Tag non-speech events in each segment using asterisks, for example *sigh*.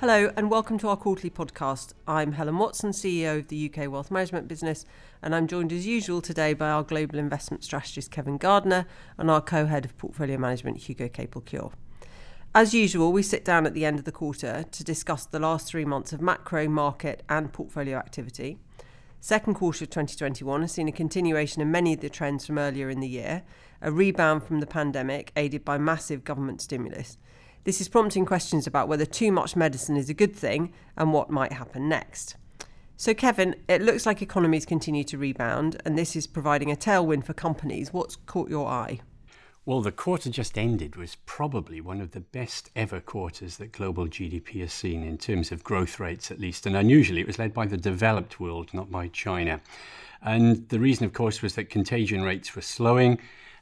Hello, and welcome to our quarterly podcast. I'm Helen Watson, CEO of the UK Wealth Management business, and I'm joined as usual today by our global investment strategist Kevin Gardner and our co head of portfolio management Hugo Capel-Cure. As usual, we sit down at the end of the quarter to discuss the last three months of macro, market, and portfolio activity. Second quarter of 2021 has seen a continuation of many of the trends from earlier in the year, a rebound from the pandemic aided by massive government stimulus. This is prompting questions about whether too much medicine is a good thing and what might happen next. So, Kevin, it looks like economies continue to rebound, and this is providing a tailwind for companies. What's caught your eye? Well, the quarter just ended was probably one of the best ever quarters that global GDP has seen in terms of growth rates, at least. And unusually, it was led by the developed world, not by China. And the reason, of course, was that contagion rates were slowing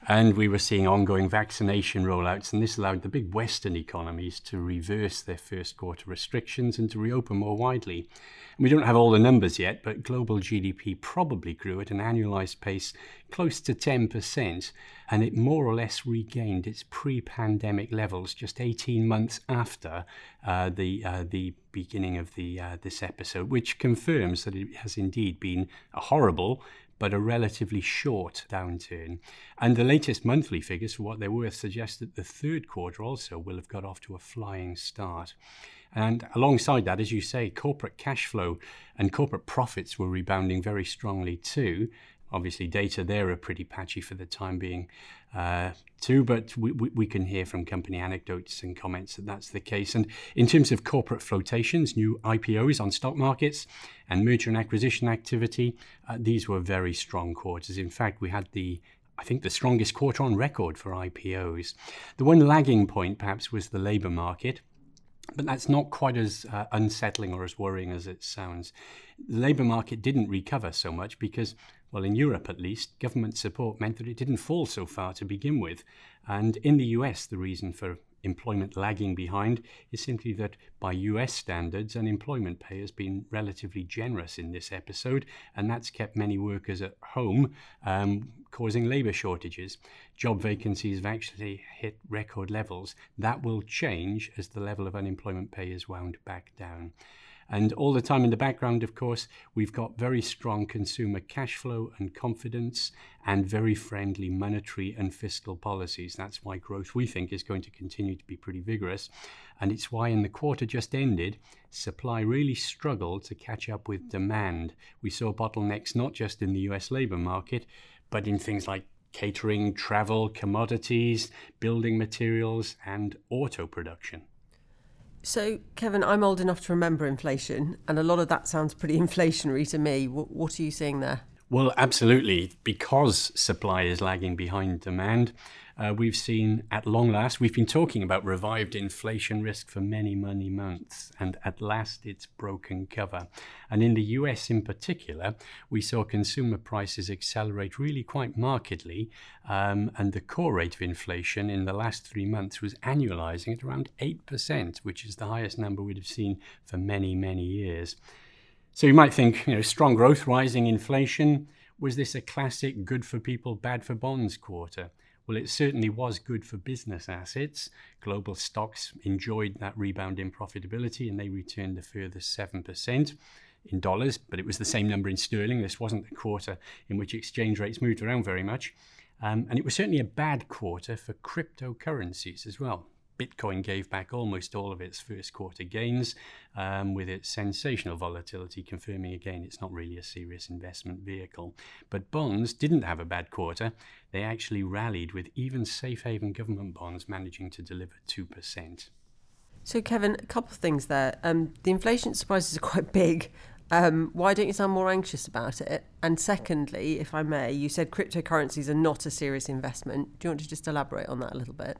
and we were seeing ongoing vaccination rollouts, and this allowed the big Western economies to reverse their first quarter restrictions and to reopen more widely. And we don't have all the numbers yet, but global GDP probably grew at an annualized pace close to 10%, and it more or less regained its pre pandemic levels just 18 months after uh, the, uh, the beginning of the, uh, this episode, which confirms that it has indeed been a horrible but a relatively short downturn. And the latest monthly figures, for what they're worth, suggest that the third quarter also will have got off to a flying start. And alongside that, as you say, corporate cash flow and corporate profits were rebounding very strongly too. Obviously, data there are pretty patchy for the time being, uh, too, but we, we, can hear from company anecdotes and comments that that's the case. And in terms of corporate flotations, new IPOs on stock markets, and merger and acquisition activity, uh, these were very strong quarters. In fact, we had the I think the strongest quarter on record for IPOs. The one lagging point, perhaps, was the labour market. But that's not quite as uh, unsettling or as worrying as it sounds. The labour market didn't recover so much because, well, in Europe at least, government support meant that it didn't fall so far to begin with. And in the US, the reason for employment lagging behind is simply that by US standards, unemployment pay has been relatively generous in this episode, and that's kept many workers at home, um, causing labour shortages. Job vacancies have actually hit record levels. That will change as the level of unemployment pay is wound back down. And all the time in the background, of course, we've got very strong consumer cash flow and confidence and very friendly monetary and fiscal policies. That's why growth, we think, is going to continue to be pretty vigorous. And it's why in the quarter just ended, supply really struggled to catch up with demand. We saw bottlenecks not just in the US labor market, but in things like catering, travel, commodities, building materials, and auto production. So, Kevin, I'm old enough to remember inflation, and a lot of that sounds pretty *laughs* inflationary to me. What, what are you seeing there? Well, absolutely. Because supply is lagging behind demand, uh, we've seen at long last, we've been talking about revived inflation risk for many, many months, and at last it's broken cover. And in the US in particular, we saw consumer prices accelerate really quite markedly, um, and the core rate of inflation in the last three months was annualizing at around 8%, which is the highest number we'd have seen for many, many years. So you might think, you know, strong growth, rising inflation. Was this a classic good for people, bad for bonds quarter? Well, it certainly was good for business assets. Global stocks enjoyed that rebound in profitability and they returned a further 7% in dollars, but it was the same number in sterling. This wasn't a quarter in which exchange rates moved around very much. Um, and it was certainly a bad quarter for cryptocurrencies as well. Bitcoin gave back almost all of its first quarter gains, um, with its sensational volatility confirming again it's not really a serious investment vehicle. But bonds didn't have a bad quarter. They actually rallied, with even safe haven government bonds managing to deliver 2%. So, Kevin, a couple of things there. Um, the inflation surprises are quite big. Um, why don't you sound more anxious about it? And secondly, if I may, you said cryptocurrencies are not a serious investment. Do you want to just elaborate on that a little bit?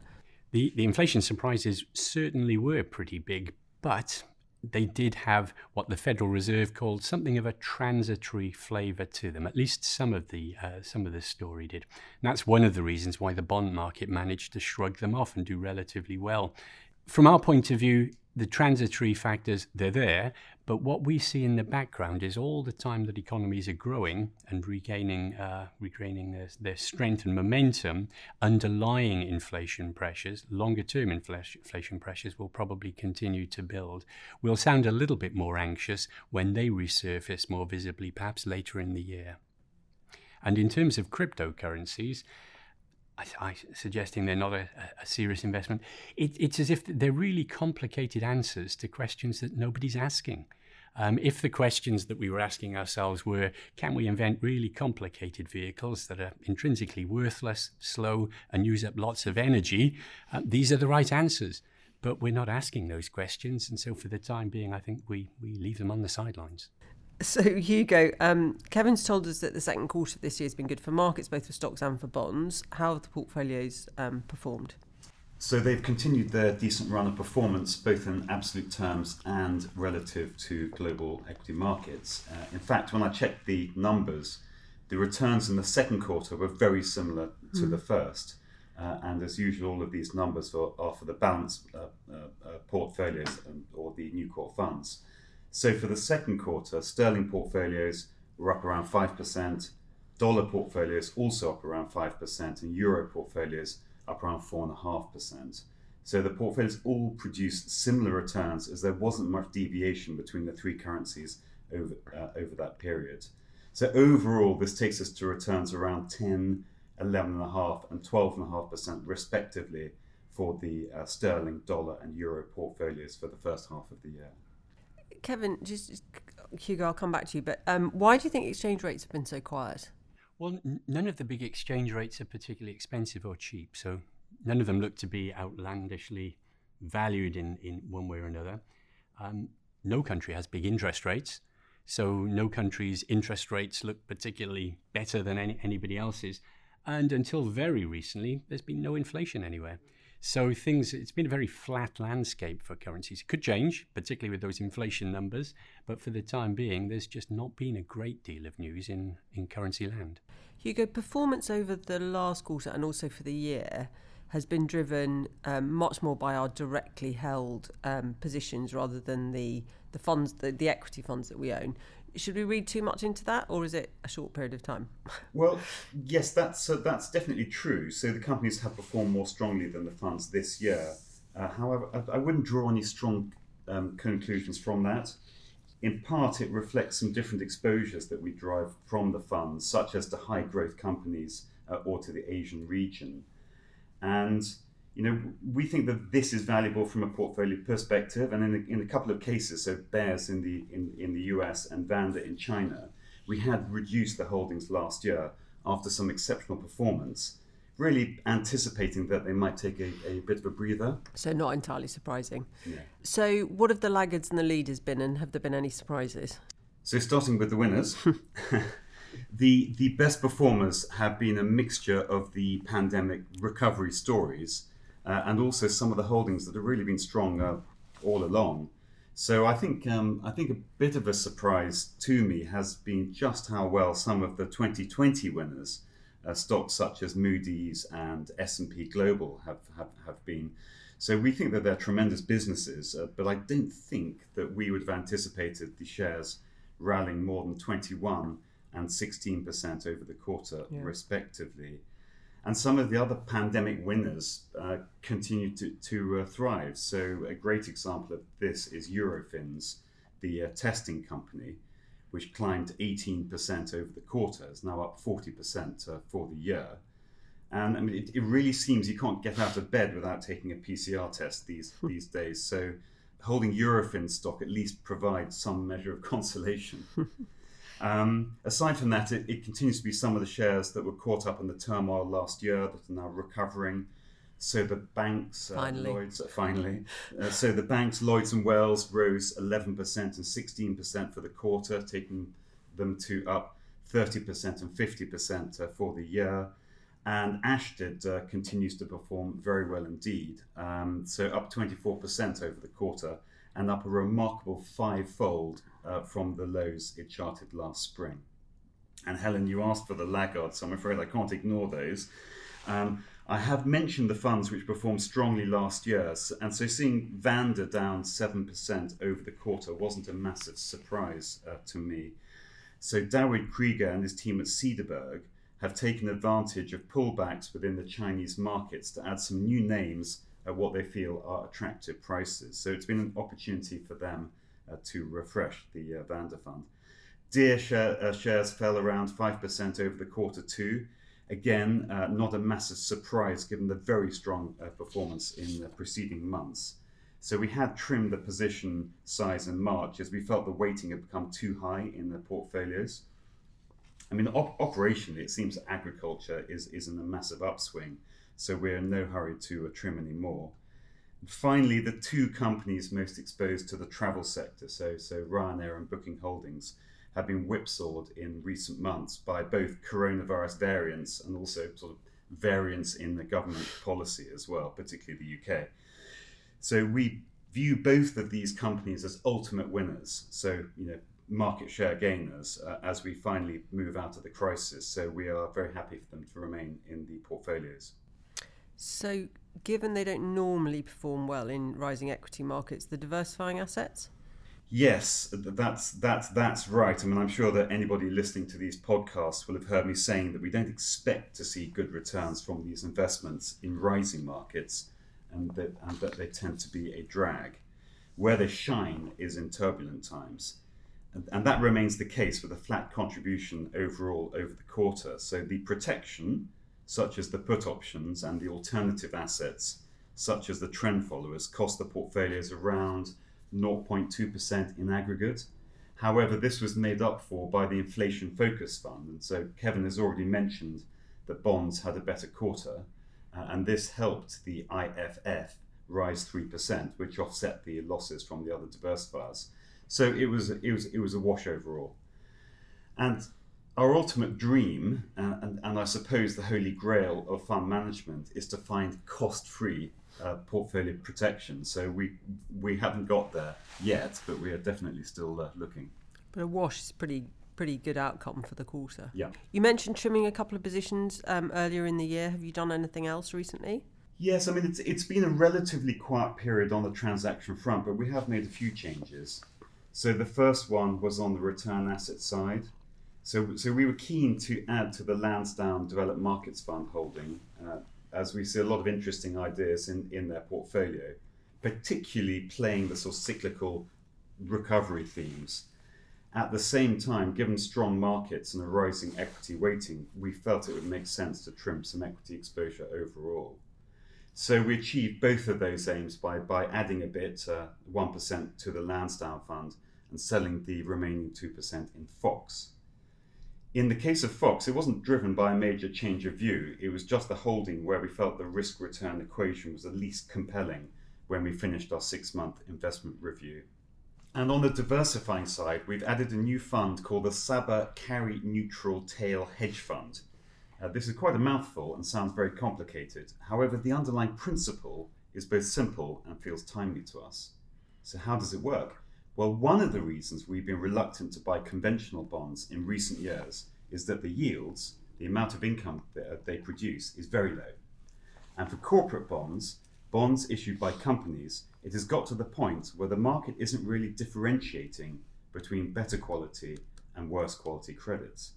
The, the inflation surprises certainly were pretty big, but they did have what the Federal Reserve called something of a transitory flavour to them. At least some of the uh, some of the story did. And that's one of the reasons why the bond market managed to shrug them off and do relatively well. From our point of view, the transitory factors, they're there, but what we see in the background is all the time that economies are growing and regaining, uh, regaining their, their, strength and momentum, underlying inflation pressures, longer term inflation pressures will probably continue to build. We'll sound a little bit more anxious when they resurface more visibly, perhaps later in the year. And in terms of cryptocurrencies, I, I, suggesting they're not a, a serious investment. It, it's as if they're really complicated answers to questions that nobody's asking. Um, if the questions that we were asking ourselves were, can we invent really complicated vehicles that are intrinsically worthless, slow, and use up lots of energy, uh, these are the right answers. But we're not asking those questions, and so for the time being, I think we, we leave them on the sidelines. So, *laughs* Hugo, um, Kevin's told us that the second quarter of this year has been good for markets, both for stocks and for bonds. How have the portfolios um, performed? So, they've continued their decent run of performance, both in absolute terms and relative to global equity markets. Uh, in fact, when I checked the numbers, the returns in the second quarter were very similar to mm. the first. Uh, and as usual, all of these numbers are, are for the balanced uh, uh, uh portfolios and, or the new core funds. So for the second quarter, sterling portfolios were up around 5%, dollar portfolios also up around 5%, and euro portfolios up around 4.5%. So the portfolios all produced similar returns as there wasn't much deviation between the three currencies over, uh, over that period. So overall, this takes us to returns around 10, 11.5 and 12.5% respectively for the uh, sterling, dollar and euro portfolios for the first half of the year. Kevin, just Hugo, I'll come back to you. But um, why do you think exchange rates have been so quiet? Well, n- none of the big exchange rates are particularly expensive or cheap, so none of them look to be outlandishly valued in, in one way or another. Um, no country has big interest rates, so no country's interest rates look particularly better than any, anybody else's. And until very recently, there's been no inflation anywhere. So things, it's been a very flat landscape for currencies. It could change, particularly with those inflation numbers, but for the time being, there's just not been a great deal of news in, in currency land. Hugo, performance over the last quarter and also for the year has been driven um, much more by our directly held um, positions rather than the the funds, the, the equity funds that we own. Should we read too much into that, or is it a short period of time? Well, yes, that's uh, that's definitely true. So the companies have performed more strongly than the funds this year. Uh, however, I, I, wouldn't draw any strong um, conclusions from that. In part, it reflects some different exposures that we drive from the funds, such as to high growth companies uh, or to the Asian region. And you know, we think that this is valuable from a portfolio perspective, and in a, in a couple of cases, so Bares in the in, in the US and Vanda in China, we had reduced the holdings last year after some exceptional performance, really anticipating that they might take a, a bit of a breather. So not entirely surprising. Yeah. So what have the laggards and the leaders been, and have there been any surprises? So starting with the winners. *laughs* the the best performers have been a mixture of the pandemic recovery stories uh, and also some of the holdings that have really been strong uh, all along. So I think um, I think a bit of a surprise to me has been just how well some of the 2020 winners, uh, stocks such as Moody's and S&P Global, have, have, have been. So we think that they're tremendous businesses, uh, but I don't think that we would have anticipated the shares rallying more than 21 and 16% over the quarter, yeah. respectively. And some of the other pandemic winners uh, continue to, to uh, thrive. So, a great example of this is Eurofins, the uh, testing company, which climbed 18% over the quarter, is now up 40% uh, for the year. And I mean, it, it, really seems you can't get out of bed without taking a PCR test these, these days. So, holding Eurofins stock at least provides some measure of consolation. *laughs* Um, aside from that, it, it, continues to be some of the shares that were caught up in the turmoil last year that are now recovering. So the banks, uh, finally. Lloyds, uh, finally. Uh, so the banks, Lloyds and Wells, rose 11% and 16% for the quarter, taking them to up 30% and 50% uh, for the year. And Ashtead uh, continues to perform very well indeed. Um, so up 24% over the quarter and up a remarkable fivefold uh, from the lows it charted last spring. And Helen, you asked for the laggards, so I'm afraid I can't ignore those. Um, I have mentioned the funds which performed strongly last year, and so seeing Vanda down 7% over the quarter wasn't a massive surprise uh, to me. So David Krieger and his team at Cederberg have taken advantage of pullbacks within the Chinese markets to add some new names at what they feel are attractive prices. So it's been an opportunity for them to refresh the uh, Vanda fund. Deere share, uh, shares fell around 5% over the quarter too. Again, uh, not a massive surprise given the very strong uh, performance in the preceding months. So we had trimmed the position size in March as we felt the weighting had become too high in the portfolios. I mean, op- operationally, it seems agriculture is, is in a massive upswing, so we're in no hurry to uh, trim anymore. Finally, the two companies most exposed to the travel sector, so, so Ryanair and Booking Holdings, have been whipsawed in recent months by both coronavirus variants and also sort of variants in the government policy as well, particularly the UK. So we view both of these companies as ultimate winners. So, you know, market share gainers uh, as we finally move out of the crisis. So we are very happy for them to remain in the portfolios. So, given they don't normally perform well in rising equity markets, the diversifying assets? Yes, that's that's that's right. I mean, I'm sure that anybody listening to these podcasts will have heard me saying that we don't expect to see good returns from these investments in rising markets, and that and that they tend to be a drag. Where they shine is in turbulent times, and, and that remains the case with a flat contribution overall over the quarter. So the protection, such as the put options and the alternative assets, such as the trend followers, cost the portfolios around 0.2% in aggregate. However, this was made up for by the inflation focus fund. And so Kevin has already mentioned that bonds had a better quarter, uh, and this helped the IFF rise 3%, which offset the losses from the other diversifiers. So it was, it was, it was a wash overall. And our ultimate dream, uh, and, and I suppose the holy grail of fund management, is to find cost free uh, portfolio protection. So we we haven't got there yet, but we are definitely still uh, looking. But a wash is pretty pretty good outcome for the quarter. Yeah. You mentioned trimming a couple of positions um, earlier in the year. Have you done anything else recently? Yes, I mean it's it's been a relatively quiet period on the transaction front, but we have made a few changes. So the first one was on the return asset side. So, so we were keen to add to the Lansdowne Developed Markets Fund holding uh, as we see a lot of interesting ideas in, in their portfolio, particularly playing the sort of cyclical recovery themes. At the same time, given strong markets and a rising equity weighting, we felt it would make sense to trim some equity exposure overall. So we achieved both of those aims by, by adding a bit, uh, 1% to the Lansdowne fund and selling the remaining 2% in Fox. In the case of Fox, it wasn't driven by a major change of view. It was just the holding where we felt the risk return equation was the least compelling when we finished our six month investment review. And on the diversifying side, we've added a new fund called the Saba Carry Neutral Tail Hedge Fund. Uh, this is quite a mouthful and sounds very complicated. However, the underlying principle is both simple and feels timely to us. So, how does it work? Well, one of the reasons we've been reluctant to buy conventional bonds in recent years is that the yields, the amount of income that uh, they produce, is very low. And for corporate bonds, bonds issued by companies, it has got to the point where the market isn't really differentiating between better quality and worse quality credits.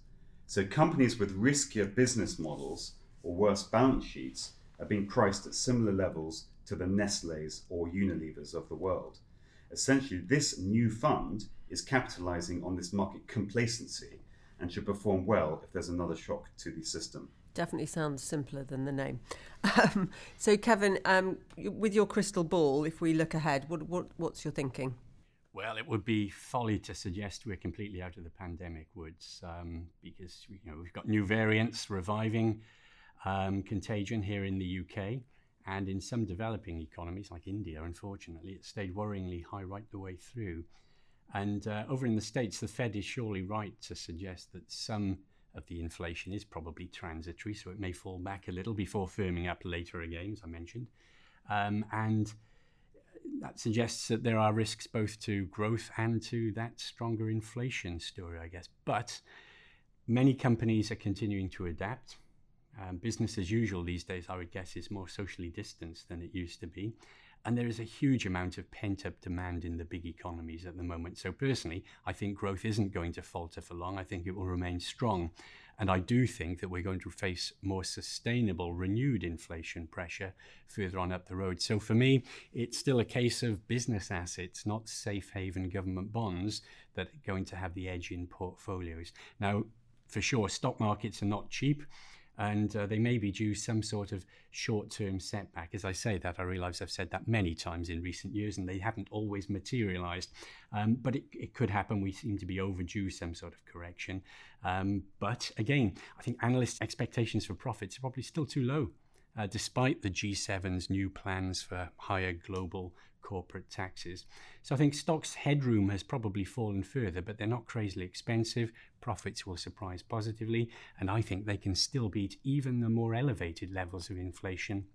So companies with riskier business models or worse balance sheets are being priced at similar levels to the Nestle's or Unilevers of the world essentially this new fund is capitalizing on this market complacency and should perform well if there's another shock to the system. Definitely sounds simpler than the name. *laughs* Um, so, Kevin, um, with your crystal ball, if we look ahead, what, what, what's your thinking? Well, it would be folly to suggest we're completely out of the pandemic, Woods, um, because you know we've got new variants reviving um, contagion here in the UK. And in some developing economies like India, unfortunately, it stayed worryingly high right the way through. And uh, over in the States, the Fed is surely right to suggest that some of the inflation is probably transitory, so it may fall back a little before firming up later again, as I mentioned. Um, and that suggests that there are risks both to growth and to that stronger inflation story, I guess. But many companies are continuing to adapt Um, business as usual these days, I would guess, is more socially distanced than it used to be. And there is a huge amount of pent up demand in the big economies at the moment. So, personally, I think growth isn't going to falter for long. I think it will remain strong. And I do think that we're going to face more sustainable, renewed inflation pressure further on up the road. So, for me, it's still a case of business assets, not safe haven government bonds, that are going to have the edge in portfolios. Now, for sure, stock markets are not cheap and uh, they may be due some sort of short term setback. As I say that, I realize I've said that many times in recent years and they haven't always materialized. Um, but it, it, could happen. We seem to be overdue some sort of correction. Um, but again, I think analysts' expectations for profits are probably still too low uh, despite the G7's new plans for higher global corporate taxes. So I think stocks' headroom has probably fallen further, but they're not crazily expensive. Profits will surprise positively, and I think they can still beat even the more elevated levels of inflation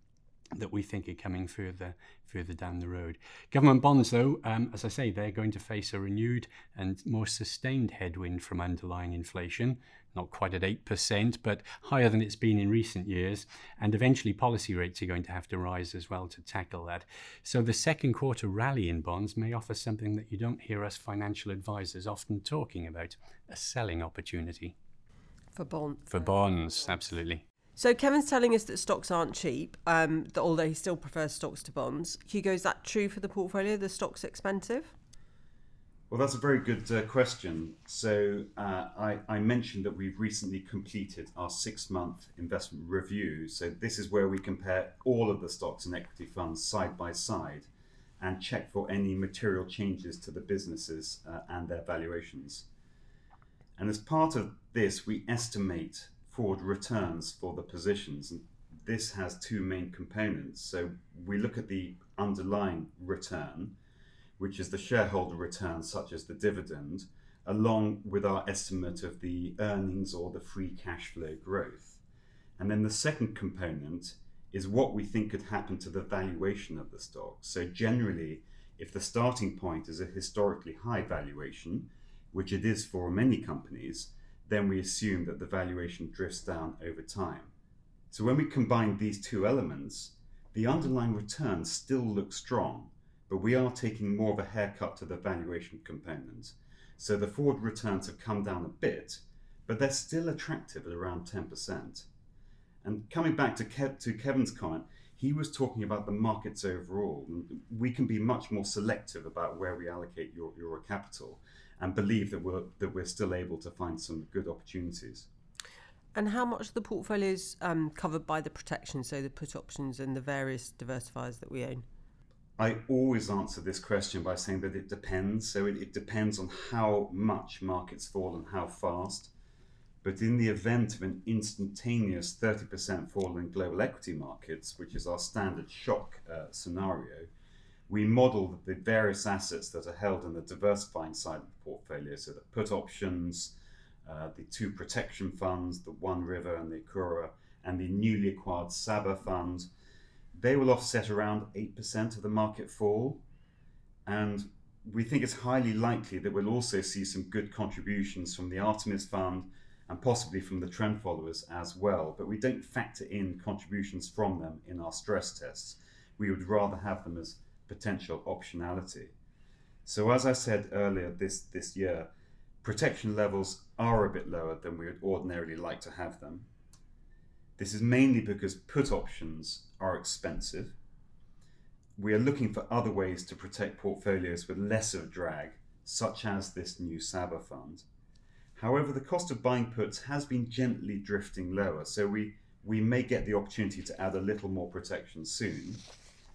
that we think are coming further further down the road. Government bonds, though, um, as I say, they're going to face a renewed and more sustained headwind from underlying inflation, not quite at 8%, but higher than it's been in recent years. And eventually, policy rates are going to have to rise as well to tackle that. So, the second quarter rally in bonds may offer something that you don't hear us financial advisors often talking about a selling opportunity. For, bond, for bonds, absolutely. So Kevin's telling us that stocks aren't cheap, um, that although he still prefers stocks to bonds. Hugo, is that true for the portfolio? The stock's expensive? Well, that's a very good uh, question. So uh, I, I, mentioned that we've recently completed our six-month investment review. So this is where we compare all of the stocks and equity funds side by side and check for any material changes to the businesses uh, and their valuations. And as part of this, we estimate forward returns for the positions. And this has two main components. So we look at the underlying return, which is the shareholder return, such as the dividend, along with our estimate of the earnings or the free cash flow growth. And then the second component is what we think could happen to the valuation of the stock. So generally, if the starting point is a historically high valuation, which it is for many companies, then we assume that the valuation drifts down over time. So when we combine these two elements, the underlying return still looks strong, but we are taking more of a haircut to the valuation component. So the forward returns have come down a bit, but they're still attractive at around 10%. And coming back to, Kev- to Kevin's comment, he was talking about the markets overall. We can be much more selective about where we allocate your, your capital and believe that we're, that we're still able to find some good opportunities. And how much of the portfolio is um, covered by the protection, so the put options and the various diversifiers that we own? I always answer this question by saying that it depends. So it, it depends on how much markets fall and how fast. But in the event of an instantaneous 30% fall in global equity markets, which is our standard shock uh, scenario, we model the various assets that are held in the diversifying side of the portfolio. So the put options, uh, the two protection funds, the One River and the Ekura, and the newly acquired Saba fund, they will offset around 8% of the market fall. And we think it's highly likely that we'll also see some good contributions from the Artemis Fund and possibly from the trend followers as well. But we don't factor in contributions from them in our stress tests. We would rather have them as potential optionality. So, as I said earlier this, this year, protection levels are a bit lower than we would ordinarily like to have them. This is mainly because put options are expensive. We are looking for other ways to protect portfolios with less of drag, such as this new Saba fund. However, the cost of buying puts has been gently drifting lower, so we, we may get the opportunity to add a little more protection soon.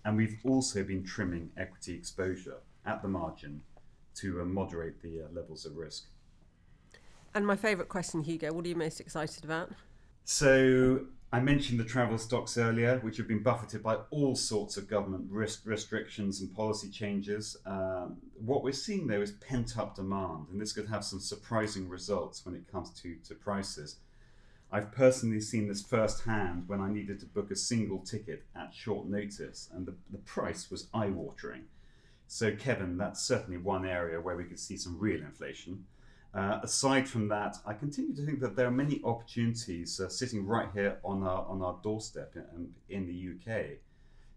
And we've also been trimming equity exposure at the margin to uh, moderate the uh, levels of risk. And my favourite question, Hugo, what are you most excited about? So, I mentioned the travel stocks earlier, which have been buffeted by all sorts of government risk restrictions and policy changes. Um, what we're seeing, though, is pent up demand, and this could have some surprising results when it comes to, to prices. I've personally seen this firsthand when I needed to book a single ticket at short notice, and the, the price was eye watering. So, Kevin, that's certainly one area where we could see some real inflation. Uh, aside from that, I continue to think that there are many opportunities uh, sitting right here on our on our doorstep in, in the UK.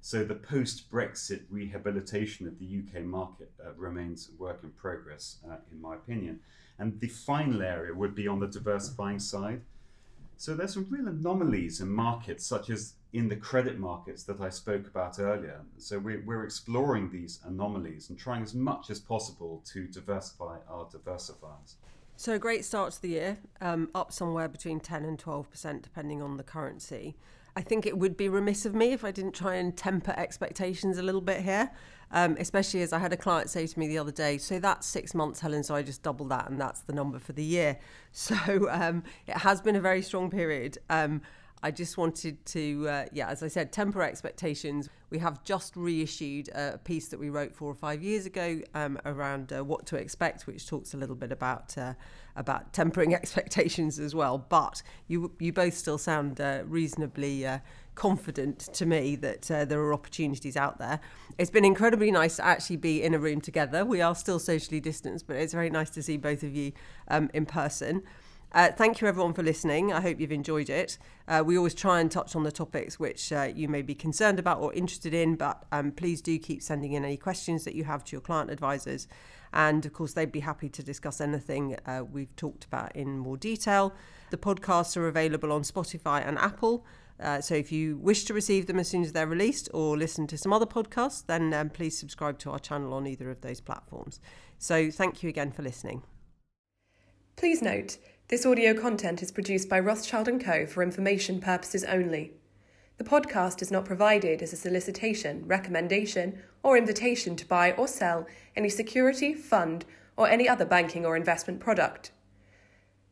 So the post-Brexit rehabilitation of the UK market uh, remains work in progress, uh, in my opinion. And the final area would be on the diversifying side. So there's some real anomalies in markets, such as in the credit markets that I spoke about earlier. So we're, we're exploring these anomalies and trying as much as possible to diversify our diversifiers. So a great start to the year, um, up somewhere between 10 and 12% depending on the currency. I think it would be remiss of me if I didn't try and temper expectations a little bit here, um, especially as I had a client say to me the other day, so that's six months, Helen, so I just double that and that's the number for the year. *laughs* So um, it has been a very strong period. Um, I just wanted to, uh, yeah, as I said, temper expectations. We have just reissued a piece that we wrote four or five years ago um, around uh, what to expect, which talks a little bit about uh, about tempering *laughs* expectations as well. But you you both still sound uh, reasonably uh, confident to me that uh, there are opportunities out there. It's been incredibly nice to actually be in a room together. We are still socially distanced, but it's very nice to see both of you um, in person. Uh, thank you everyone for listening. I hope you've enjoyed it. Uh, we always try and touch on the topics which uh, you may be concerned about or interested in, but um, please do keep sending in any questions that you have to your client advisors. And of course, they'd be happy to discuss anything uh, we've talked about in more detail. The podcasts are available on Spotify and Apple. Uh, so if you wish to receive them as soon as they're released or listen to some other podcasts, then um, please subscribe to our channel on either of those platforms. So thank you again for listening. Please note, this audio content is produced by Rothschild & Co. for information purposes only. The podcast is not provided as a solicitation, recommendation, or invitation to buy or sell any security, fund, or any other banking or investment product.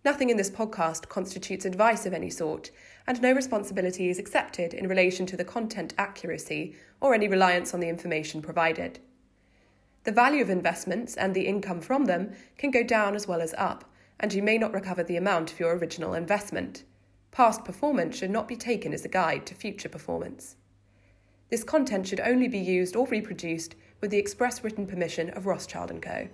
Nothing in this podcast constitutes advice of any sort, and no responsibility is accepted in relation to the content accuracy or any reliance on the information provided. The value of investments and the income from them can go down as well as up and you may not recover the amount of your original investment. Past performance should not be taken as a guide to future performance. This content should only be used or reproduced with the express written permission of Rothschild & Co.